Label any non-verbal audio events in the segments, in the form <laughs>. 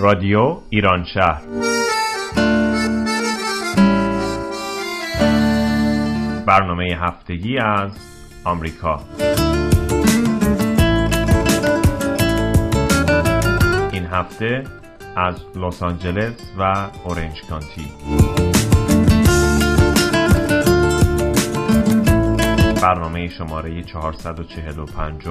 رادیو ایران شهر. برنامه هفتگی از آمریکا. این هفته از لس آنجلس و اورنج کانتی. برنامه شماره 445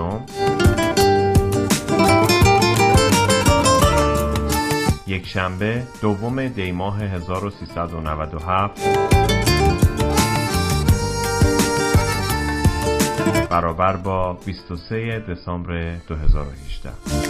شنبه دوم دی ماه 1397 برابر با 23 دسامبر 2018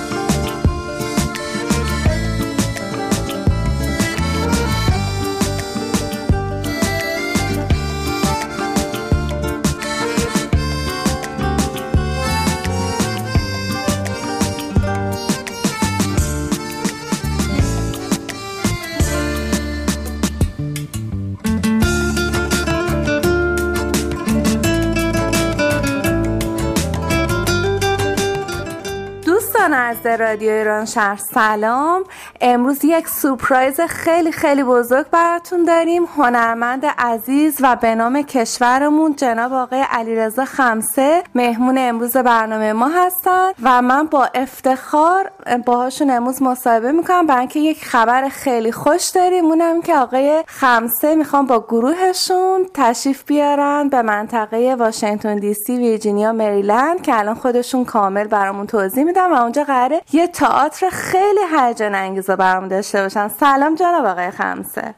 از رادیو ایران شهر سلام. امروز یک سورپرایز خیلی خیلی بزرگ براتون داریم. هنرمند عزیز و به نام کشورمون جناب آقای علیرضا خمسه. مهمون امروز برنامه ما هستن و من با افتخار باهاشون امروز مصاحبه می‌کنم. برای اینکه یک خبر خیلی خوش داریم. اونم که آقای خمسه می‌خوام با گروهشون تشریف بیارن به منطقه واشنگتن دی سی ویرجینیا مریلند که الان خودشون کامل برامون توضیح میدم و اونجا قراره یه تئاتر خیلی هیجان انگیزه برام داشته باشن. سلام جناب آقای خمسه.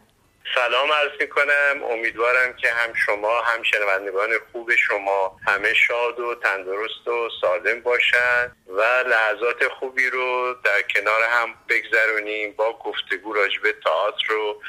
سلام عرض می کنم امیدوارم که هم شما هم شنوندگان خوب شما همه شاد و تندرست و سالم باشند و لحظات خوبی رو در کنار هم بگذرونیم با گفتگو راجب تئاتر رو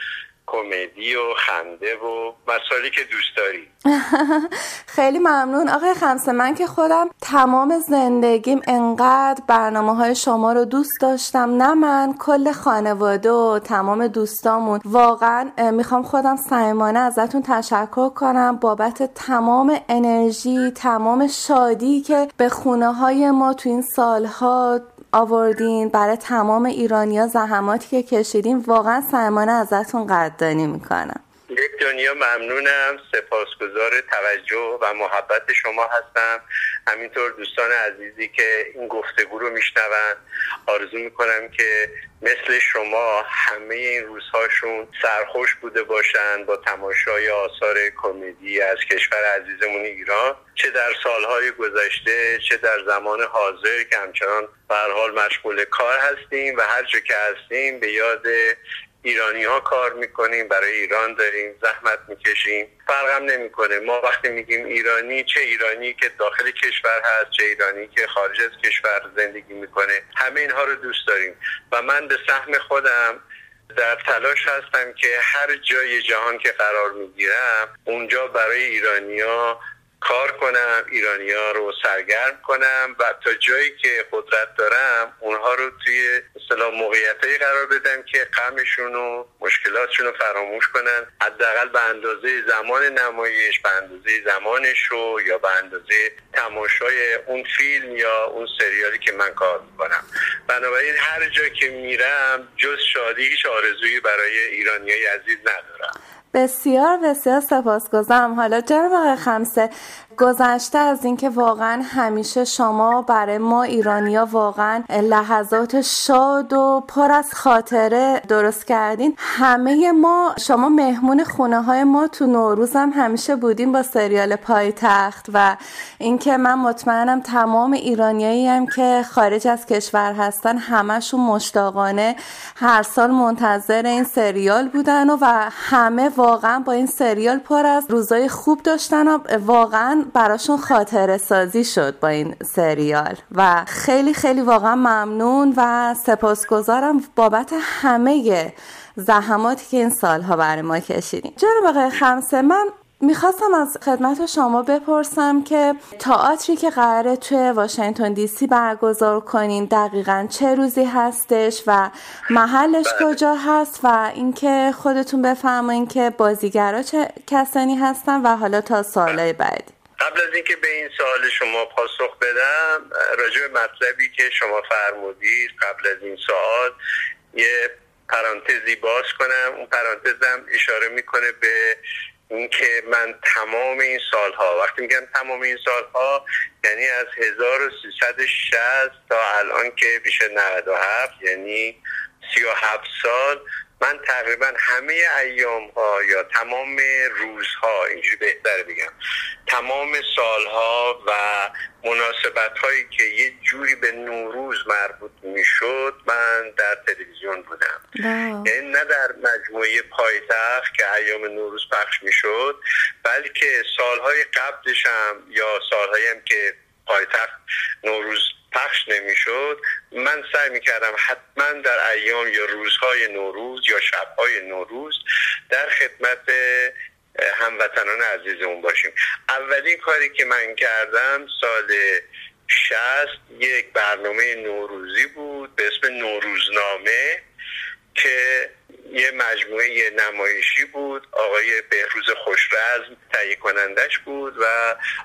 کمدی و خنده و مسائلی که دوست داری <laughs> خیلی ممنون. آقای خمسه من که خودم تمام زندگیم انقدر برنامه های شما رو دوست داشتم. نه من کل خانواده و تمام دوستامون. واقعا می‌خوام خودم صمیمانه ازتون تشکر کنم. بابت تمام انرژی تمام شادی که به خونه های ما تو این سالها آوردین برای تمام ایرانیا زحماتی که کشیدین واقعا سرمانه ازتون قدردانی می‌کنم. یک دنیا ممنونم. سپاسگزار توجه و محبت شما هستم. همینطور دوستان عزیزی که این گفتگو رو میشنوند آرزو می‌کنم که مثل شما همه این روزهاشون سرخوش بوده باشند با تماشای آثار کمدی از کشور عزیزمون ایران. چه در سالهای گذشته چه در زمان حاضر که همچنان حال مشغول کار هستیم و هر جا که هستیم به یاد ایرانی ها کار می‌کنیم برای ایران داریم زحمت می‌کشیم. فرقم نمی‌کنه. ما وقتی میگیم ایرانی چه ایرانی که داخل کشور هست چه ایرانی که خارج از کشور زندگی می‌کنه. همه اینها رو دوست داریم. و من به سهم خودم در تلاش هستم که هر جای جهان که قرار می‌گیرم اونجا برای ایرانیا کار کنم ایرانیا رو سرگرم کنم و تا جایی که قدرت دارم اونها رو توی مثلا موقعیت قرار بدم که غمشون و مشکلاتشون رو فراموش کنن. حداقل به اندازه زمان نمایش به اندازه زمان شو یا به اندازه تماشای اون فیلم یا اون سریالی که من کار می‌کنم. بنابراین هر جا که میرم جز شادی هیچ آرزویی برای ایرانیای عزیز ندارم. بسیار بسیار سپاسگزارم. حالا جناب آقای خمسه؟ گذشته از اینکه واقعا همیشه شما برای ما ایرانیا واقعا لحظات شاد و پر از خاطره درست کردین. همه ما شما مهمون خونه های ما تو نوروز هم همیشه بودیم با سریال پایتخت و اینکه من مطمئنم تمام ایرانیایی هم که خارج از کشور هستن همشون مشتاقانه هر سال منتظر این سریال بودن و, و همه واقعا با این سریال پر از روزای خوب داشتن و واقعا براشون خاطره سازی شد با این سریال و خیلی خیلی واقعا ممنون و سپاسگزارم بابت همه زحماتی که این سالها برای ما کشیدیم جناب آقای خمسه من می‌خواستم از خدمت شما بپرسم که تئاتری که قراره توی واشنگتن دی سی برگزار کنین دقیقا چه روزی هستش و محلش بله. کجا هست و اینکه خودتون بفرمایین که بازیگرا چه کسانی هستن و حالا تا سالهای بعدی قبل از اینکه به این سوال شما پاسخ بدم راجع به مطلبی که شما فرمودید قبل از این سوال یه پرانتزی باز کنم. اون پرانتزم اشاره می‌کنه به اینکه من تمام این سالها وقتی میگم تمام این سالها یعنی از 1360 تا الان که میشه 97 یعنی 37 سال من تقریبا همه ایام ها یا تمام روزها اینجوری بهتر بگم تمام سالها و مناسبت هایی که یه جوری به نوروز مربوط می‌شد من در تلویزیون بودم. یعنی نه در مجموعه پایتخت که ایام نوروز پخش می‌شد بلکه سالهای قبلشم یا سالهایی هم که پایتخت نوروز پخش نمی‌شد. من سعی می‌کردم حتما در ایام یا روزهای نوروز یا شبهای نوروز در خدمت هموطنان عزیزمون باشیم. اولین کاری که من کردم سال شست یک برنامه نوروزی بود به اسم نوروزنامه که یه مجموعه نمایشی بود. آقای بهروز خوشرزم تهیه کنندش بود و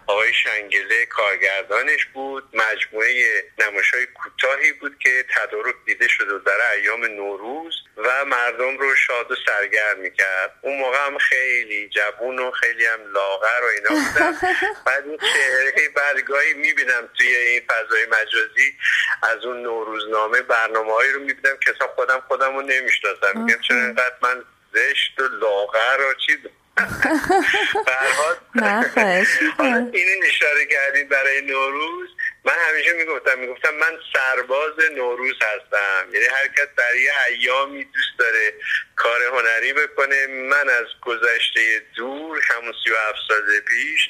آقای شنگله کارگردانش بود. مجموعه نمایش های کوتاهی بود که تدارک دیده شده در ایام نوروز و مردم رو شاد و سرگرم می‌کرد. اون موقع هم خیلی جوون و خیلی هم لاغر و اینا بودم <laughs> بعد این چهره برگاهی می‌بینم توی این فضای مجازی. از اون نوروزنامه برنامه هایی رو می‌بینم که خودم خودم رو نمی‌شناسم. چرا اینقدر من زشت و لاغر و چیز. <laughs> این اشاره کردید برای نوروز. من همیشه می‌گفتم می‌گفتم من سرباز نوروز هستم. یعنی هر کس برای ایامی دوست داره کار هنری بکنه. من از گذشته دور همون سی و هفت سال پیش.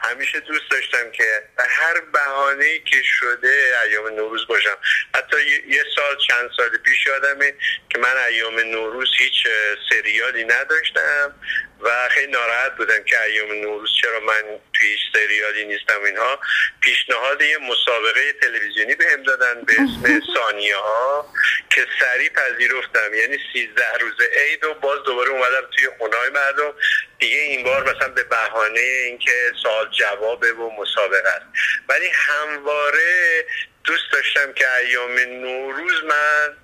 همیشه دوست داشتم که به هر بهانه که شده ایام نوروز باشم. حتی یه سال چند سال پیش یادمه که من ایام نوروز هیچ سریالی نداشتم و خیلی ناراحت بودم که ایام نوروز چرا من توی سریالی نیستم اینها. پیشنهاد یه مسابقه تلویزیونی بهم دادن به اسم <laughs> ثانیه ها که سریع پذیرفتم. یعنی 13 روز عید و باز دوباره اومدم توی خونهای مردم. دیگه این بار مثلا به بهانه اینکه سال جوابه و مسابقه است. ولی همواره دوست داشتم که ایام نوروز من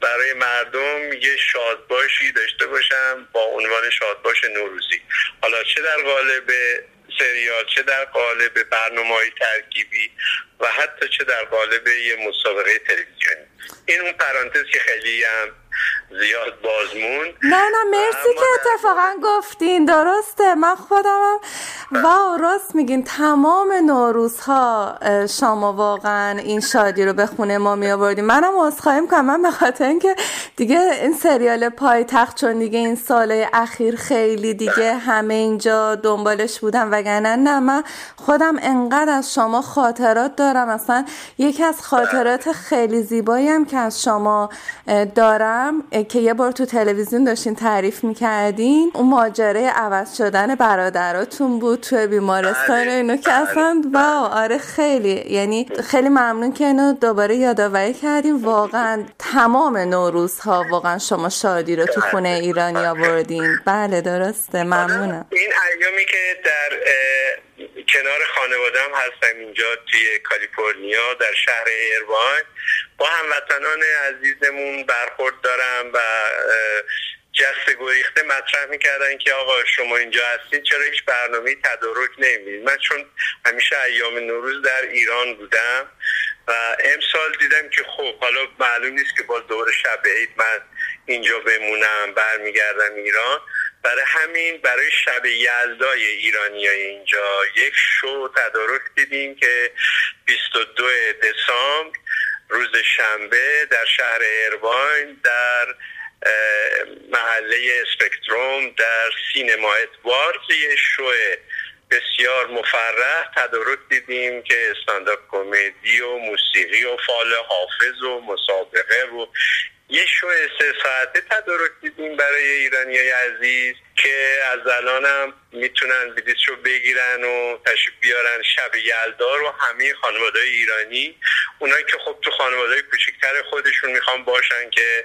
برای مردم یه شادباشی داشته باشم با عنوان شادباش نوروزی. حالا چه در قالب سریال چه در قالب برنامه های ترکیبی و حتی چه در قالب یه مسابقه تلویزیونی. این اون پرانتز که خیلی هم زیاد بازمون نه نه مرسی که اتفاقا گفتین درسته. من خودمم واو راست میگین. تمام نوروزها شما واقعا این شادی رو به خونه ما می آوردیم منم عذرخواهی کنم. من به خاطر اینکه دیگه این سریال پایتخت چون دیگه این سال اخیر خیلی دیگه همه اینجا دنبالش بودم وگرنه نه من خودم انقدر از شما خاطرات دارم. اصلا یکی از خاطرات خیلی زیبایی هم که از شما دارم که یه بار تو تلویزیون داشتین تعریف می‌کردین اون ماجره عوض شدن برادراتون بود تو بیمارستان بله، اینو که اصلا بله. واو آره. خیلی. یعنی خیلی ممنون که اینو دوباره یادآوری کردیم واقعا تمام نوروزها واقعا شما شادی رو تو خونه ایرانی آوردین. بله درسته. ممنونم. این ایامی که در کنار خانوادم هستم اینجا توی کالیفرنیا در شهر ایروان با هموطنان عزیزمون برخورد دارم و جست گریخته مطرح می‌کردن که آقا شما اینجا هستید چرا هیچ برنامه تدارک نمی‌دید من چون همیشه ایام نوروز در ایران بودم و امسال دیدم که خب حالا معلوم نیست که باز دور شب عید من اینجا بمونم برمیگردم ایران. برای همین برای شب یلدای ایرانی های اینجا یک شو تدارک دیدیم که 22 دسامبر روز شنبه در شهر ایرواین در محله اسپکتروم در سینما ادوارد یه شو بسیار مفرح تدارک دیدیم که استانداپ کمدی و موسیقی و فال حافظ و مسابقه و یه شو سه ساعته تدارک دیدیم برای ایرانی های عزیز که از الانم می‌تونن رو بگیرن و تشریف بیارن شب یلدار و همه خانواده ایرانی. اونایی که خب تو خانواده کوچکتر خودشون می‌خوان باشن که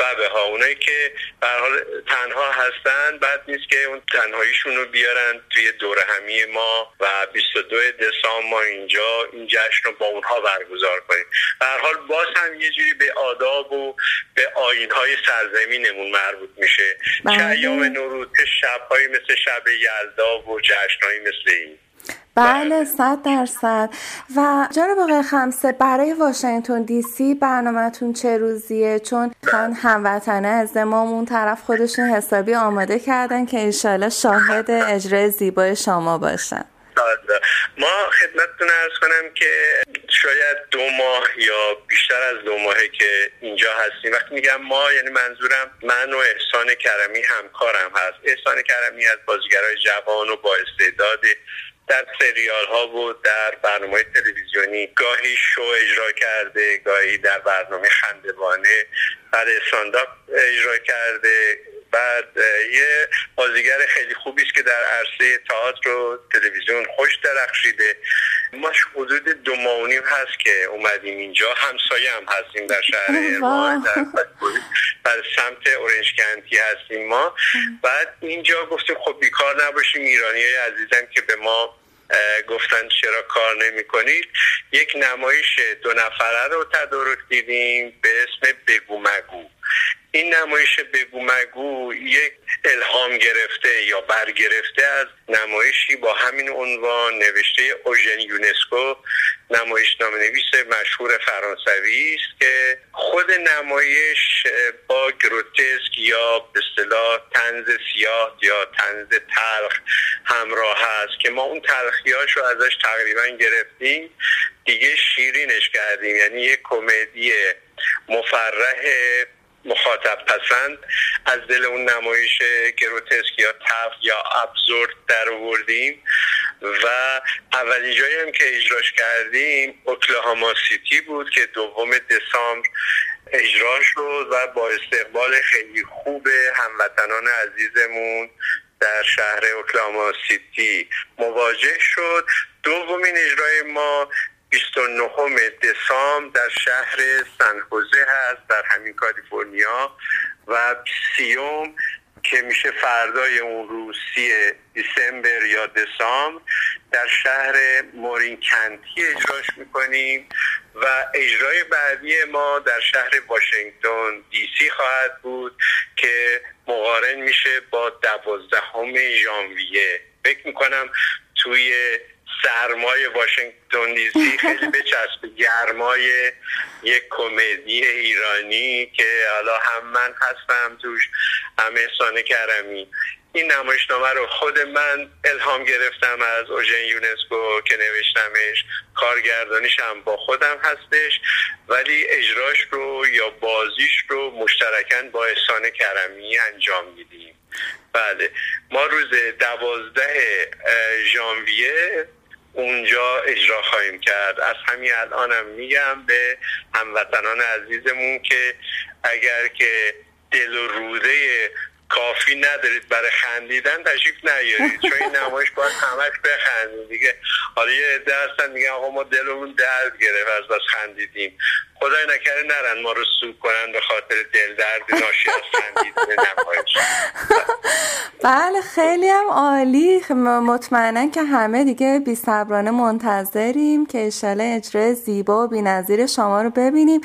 وبه ها. اونایی که به حال تنها هستن بعد نیست که اون تنهاییشون رو بیارن توی دور همی ما و 22 دسامبر ما اینجا این جشن رو با اونها برگزار کنیم. به حال باز هم یه جوری به آداب و به آین های سرزمینمون مربوط میشه. بله. که ایام نوروز شبهایی مثل شب یلدا و جشنهایی مثل این. بله صد درصد. و جناب آقای خمسه برای واشنگتن دی سی برنامهتون چه روزیه؟ چون من هموطنه از ما اون طرف خودشون حسابی آماده کردن که انشالله شاهد اجرای زیبای شما باشن ما خدمتتون ارز کنم که شاید دو ماه یا بیشتر از دو ماهه که اینجا هستیم. وقتی میگم ما یعنی منظورم من و احسان کرمی همکارم هست. احسان کرمی از بازیگرای جوان و با استعداد در سریال ها و در برنامه تلویزیونی گاهی شو اجرا کرده گاهی در برنامه خندوانه بعد استانداپ اجرا کرده. بعد یه بازیگر خیلی خوبی است که در عرصه تئاتر و تلویزیون خوش درخشیده. ما حدود دو ماه هست که اومدیم اینجا. همسایه هم هستیم در شهر <laughs> ما در سمت اورنج کنتی هستیم ما. <laughs> بعد اینجا گفتیم خب بیکار نباشیم. ایرانی های عزیزم که به ما گفتن چرا کار نمی کنید یک نمایش دو نفره رو تدارک دیدیم به اسم بگو مگو. این نمایش بگو مگو یک الهام گرفته یا برگرفته از نمایشی با همین عنوان نوشته اوژن یونسکو نمایش نام نویس مشهور فرانسوی است که خود نمایش با گروتسک یا به اصطلاح تنز سیاه یا تنز تلخ همراه هست که ما اون تلخیاش رو ازش تقریبا گرفتیم. دیگه شیرینش کردیم. یعنی یک کمدی مفرح مخاطب پسند از دل اون نمایش گروتسک یا تف یا ابزورد در آوردیم و اولی جایی هم که اجراش کردیم اوکلاهاما سیتی بود که دوم دسامبر اجرا شد و با استقبال خیلی خوب هموطنان عزیزمون در شهر اوکلاهاما سیتی مواجه شد. دومین اجرای ما 29 دسامبر در شهر سنخوزه هست در همین کالیفرنیا. و سیوم که میشه فردای اون روز سی دیسمبر یا دسامبر در شهر مورین کنتی اجراش می‌کنیم و اجرای بعدی ما در شهر واشنگتن دی سی خواهد بود که مقارن میشه با دوازدهم ژانویه. فکر می‌کنم توی سرمای واشنگتن دی سی <laughs> خیلی بچسب گرمای یک کمدی ایرانی که حالا هم من هستم توش هم احسان کرمی. این نمایشنامه رو خود من الهام گرفتم از اوژن یونسکو که نوشتمش. کارگردانیش هم با خودم هستش. ولی اجراش رو یا بازیش رو مشترکاً با احسان کرمی انجام میدیم. بله. ما روز دوازده ژانویه اونجا اجرا خواهیم کرد. از همین الانم میگم به هموطنان عزیزمون که اگر که دل و روده کافی ندارید برای خندیدن تشریف نیارید. چون این نمایش باید همش بخندید دیگه حالا یه عده هستن میگن آقا ما دلمون درد گرفت از بس خندیدیم. خدای نکره نرن ما رو سوق کنن به خاطر دل درد ناشی از نمایش. بله خیلی هم عالی. مطمئنا که همه دیگه بی صبرانه منتظریم که اشاله اجرای زیبا و بینظیر شما رو ببینیم.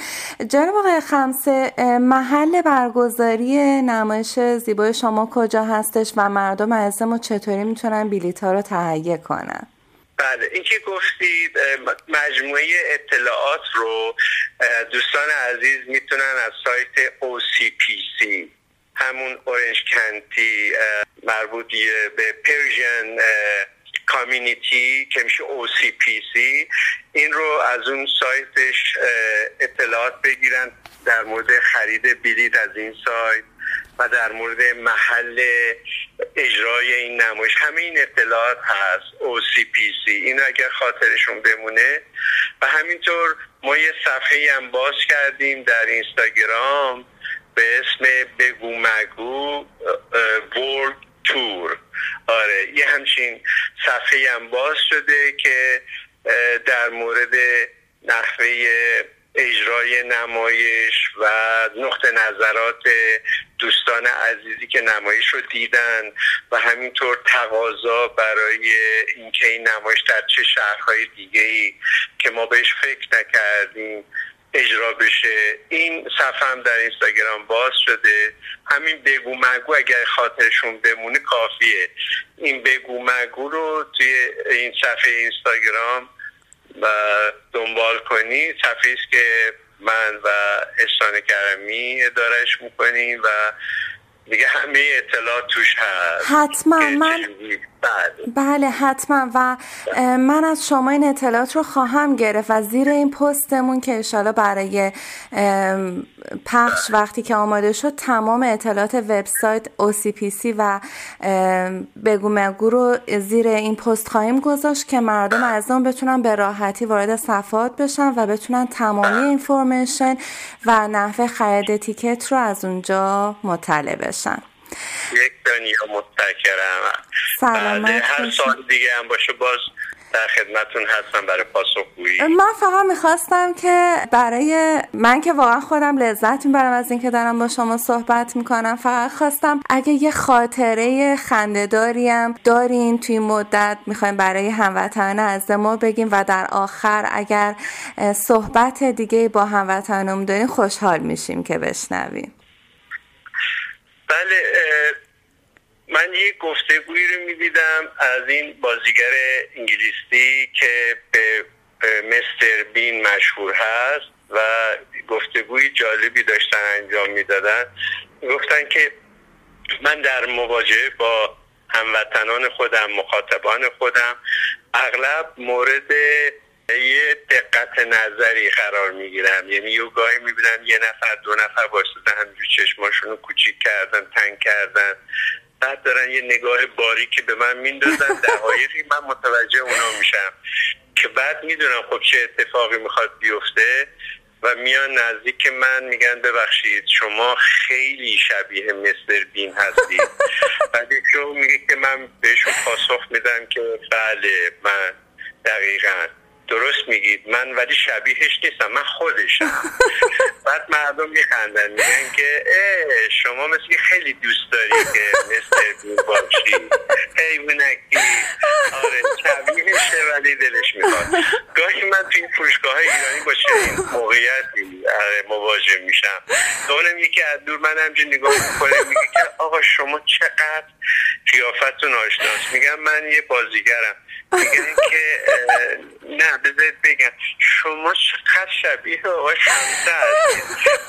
جناب آقای خمسه محل برگزاری نمایش زیبای شما کجا هستش و مردم عزیزمون چطوری می‌تونن بیلیت ها رو تهیه کنن؟ بله این که گفتید مجموعه اطلاعات رو دوستان عزیز می‌تونن از سایت OCPC همون Orange County مربوط به Persian Community که میشه OCPC این رو از اون سایتش اطلاعات بگیرن در مورد خرید بلیط از این سایت. و در مورد محل اجرای این نمایش. همه این اطلاعات هست OCPC این اگر خاطرشون بمونه. و همینطور ما یه صفحه هم باز کردیم در اینستاگرام به اسم بگو مگو ورلد تور. آره یه همچین صفحه هم باز شده که در مورد نحوه اجرای نمایش و نقطه نظرات دوستان عزیزی که نمایش رو دیدن و همینطور تقاضا برای اینکه این نمایش در چه شهرهای دیگه ای که ما بهش فکر نکردیم اجرا بشه. این صفحه هم در اینستاگرام باز شده. همین بگو مگو اگر خاطرشون بمونه کافیه. این بگو مگو رو توی این صفحه اینستاگرام و دنبال کنی صفحه است که من و احسان کرمی ادارش می‌کنیم و دیگه همه اطلاعات توش هست. حتما. من بله. حتما و من از شما این اطلاعات رو خواهم گرفت و زیر این پستمون که انشالله برای پخش وقتی که آماده شد تمام اطلاعات وبسایت OCPC و بگو مگو رو زیر این پست خواهیم گذاشت که مردم از اون بتونن به راحتی وارد صفحات بشن و بتونن تمامی اینفورمیشن و نحوه خرید تیکت رو از اونجا مطلع بشن یک دنیا متشکرم سلامت هر سال دیگه هم باشه باز در خدمتون هستم برای پاسخگویی. من فقط می‌خواستم که برای من که واقعا خودم لذت می‌برم از اینکه دارم با شما صحبت می‌کنم فقط خواستم اگه یه خاطره خندهداری هم دارین توی مدت می‌خوایم برای هموطنان از ما بگیم و در آخر اگر صحبت دیگه با هموطنانم دارین خوشحال میشیم که بشنویم. بله من یه گفتگویی رو می‌دیدم از این بازیگر انگلیسی که به مستر بین مشهور هست و گفتگوی جالبی داشتن انجام می‌دادن. گفتن که من در مواجهه با هموطنان خودم مخاطبان خودم اغلب مورد یه دقت نظری قرار می‌گیرم. یعنی یه گاهی می‌بینم یه نفر دو نفر باشده همینجور چشماشون رو کوچیک کردن تنگ کردن. بعد دارن یه نگاه باری که به من میندازن <laughs> دقایقی من متوجه اونا میشم. که بعد می‌دونم خب چه اتفاقی می‌خواد بیفته و میان نزدیک من میگن ببخشید شما خیلی شبیه مستر بین هستید <laughs> بعد شو میگه که من بهشون پاسخ میدم که بله من دقیقا. درست میگید. من ولی شبیهش نیستم من خودشم. <laughs> بعد مردم میخندن میگن که شما مثل خیلی دوست داری که مثل باشی. حیوانکی آره شبیهشه ولی دلش می‌خواد. گاهی من تو این فروشگاه ایرانی با چنین موقعیتی آره، مواجه میشم. اونم یکی از دور من همجور نگاه می‌کنه میگه که آقا شما چقدر قیافتون آشناست. میگم من یه بازیگرم. که نه بذارید بگم. شما چقدر شبیه آقای خمسه هستید.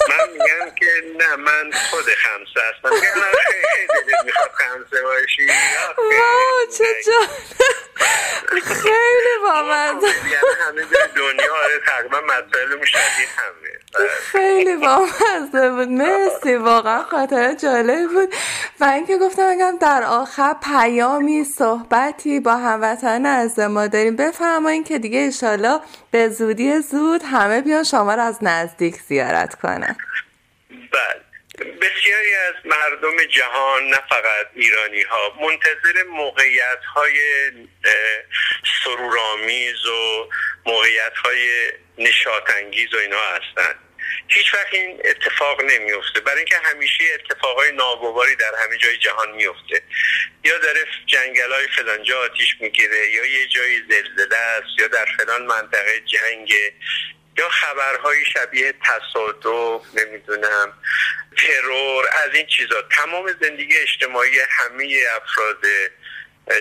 من میگم که نه من خود خمسه هستم. میگم نه خیلی می‌خواد خمسه باشی. واو چه خیلی بامزه همه دنیا آره تقریبا مسائل شبیه همه. خیلی بامزه بود. مرسی واقعا خاطر جالب بود. و اینکه گفتم اگم در آخر پیامی صحبتی با هموطن از ما داریم. بفرمایین که دیگه ایشالا به زودی زود همه بیان شما رو از نزدیک زیارت کنن. بله. بسیاری از مردم جهان نه فقط ایرانی ها منتظر موقعیت های سرورآمیز و موقعیت های نشاتانگیز و اینا هستند. هیچ وقت این اتفاق نمیفته برای اینکه همیشه اتفاقای ناگواری در همه جای جهان میفته یا داره جنگل های فلانجا آتیش می‌گیره یا یه جایی زلزله است یا در فلان منطقه جنگ یا خبرهای شبیه تصادف نمی‌دونم ترور از این چیزا. تمام زندگی اجتماعی همه افراد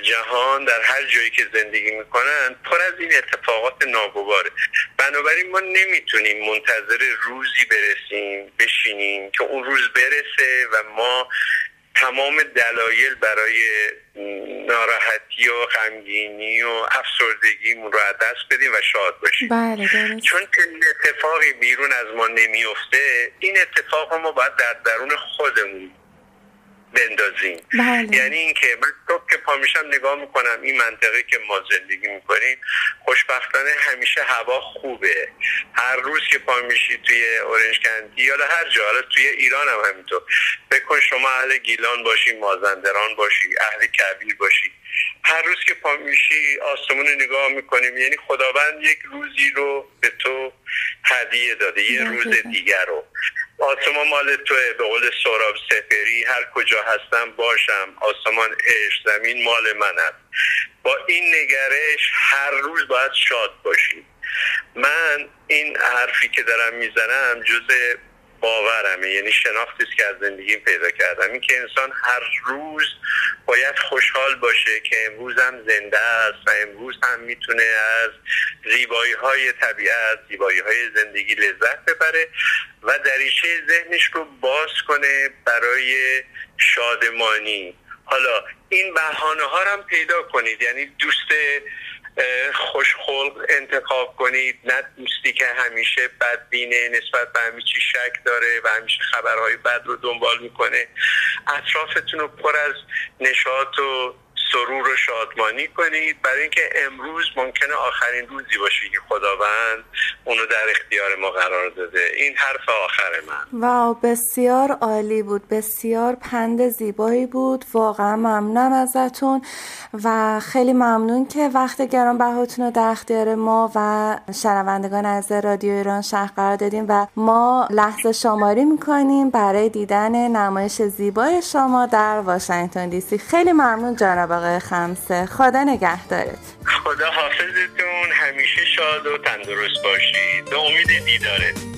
جهان در هر جایی که زندگی می‌کنن پر از این اتفاقات ناگواره. بنابراین ما نمی‌تونیم منتظر روزی برسیم بشینیم که اون روز برسه و ما تمام دلایل برای ناراحتی و غمگینی و افسردگیمون رو از دست بدیم و شاد باشیم. بله چون که اتفاقی بیرون از ما نمیفته این اتفاق ما باید در درون خودمون بندازیم. بله. یعنی اینکه من صبح که پا میشم نگاه می‌کنم این منطقه که ما زندگی می‌کنیم خوشبختانه همیشه هوا خوبه. هر روز که پا میشی توی اورنج کندی یا هر جا حالا توی ایران هم همینطور. بکن شما اهل گیلان باشی مازندران باشی اهل کبیر باشی. هر روز که پا میشی آسمون نگاه می‌کنیم. یعنی خداوند یک روزی رو به تو هدیه داده یه روز دیگر رو. آسمان مال توه به قول سراب سپری هر کجا هستم باشم آسمان عشق زمین مال من است با این نگرش هر روز باید شاد باشیم من این حرفی که دارم می‌زنم جز باورمه. یعنی شناختی است که از زندگیم پیدا کردم. این که انسان هر روز باید خوشحال باشه که امروز هم زنده است و امروز هم می‌تونه از زیبایی های طبیعت زیبایی های زندگی لذت ببره و دریچه ذهنش رو باز کنه برای شادمانی. حالا این بحانه ها هم پیدا کنید. یعنی دوست خوشخلق انتخاب کنید نه دوستی که همیشه بدبینه نسبت به همه چی شک داره و همیشه خبرهای بد رو دنبال می‌کنه. اطرافتون رو پر از نشاط و سرور و شادمانی کنید. برای اینکه امروز ممکنه آخرین روزی باشه که خداوند اونو در اختیار ما قرار داده. این حرف آخر من. واو بسیار عالی بود. بسیار پند زیبایی بود. واقعا ممنونم ازتون و خیلی ممنون که وقت گران بهاتون رو در اختیار ما و شنوندگان از رادیو ایران شهر قرار دادیم و ما لحظه شماری می‌کنیم برای دیدن نمایش زیبای شما در واشنگتن دی سی. خیلی ممنون جناب آقای خمسه. خدا نگهدارت. خدا حافظتون همیشه شاد و تندرست باشید. به امید دیدارت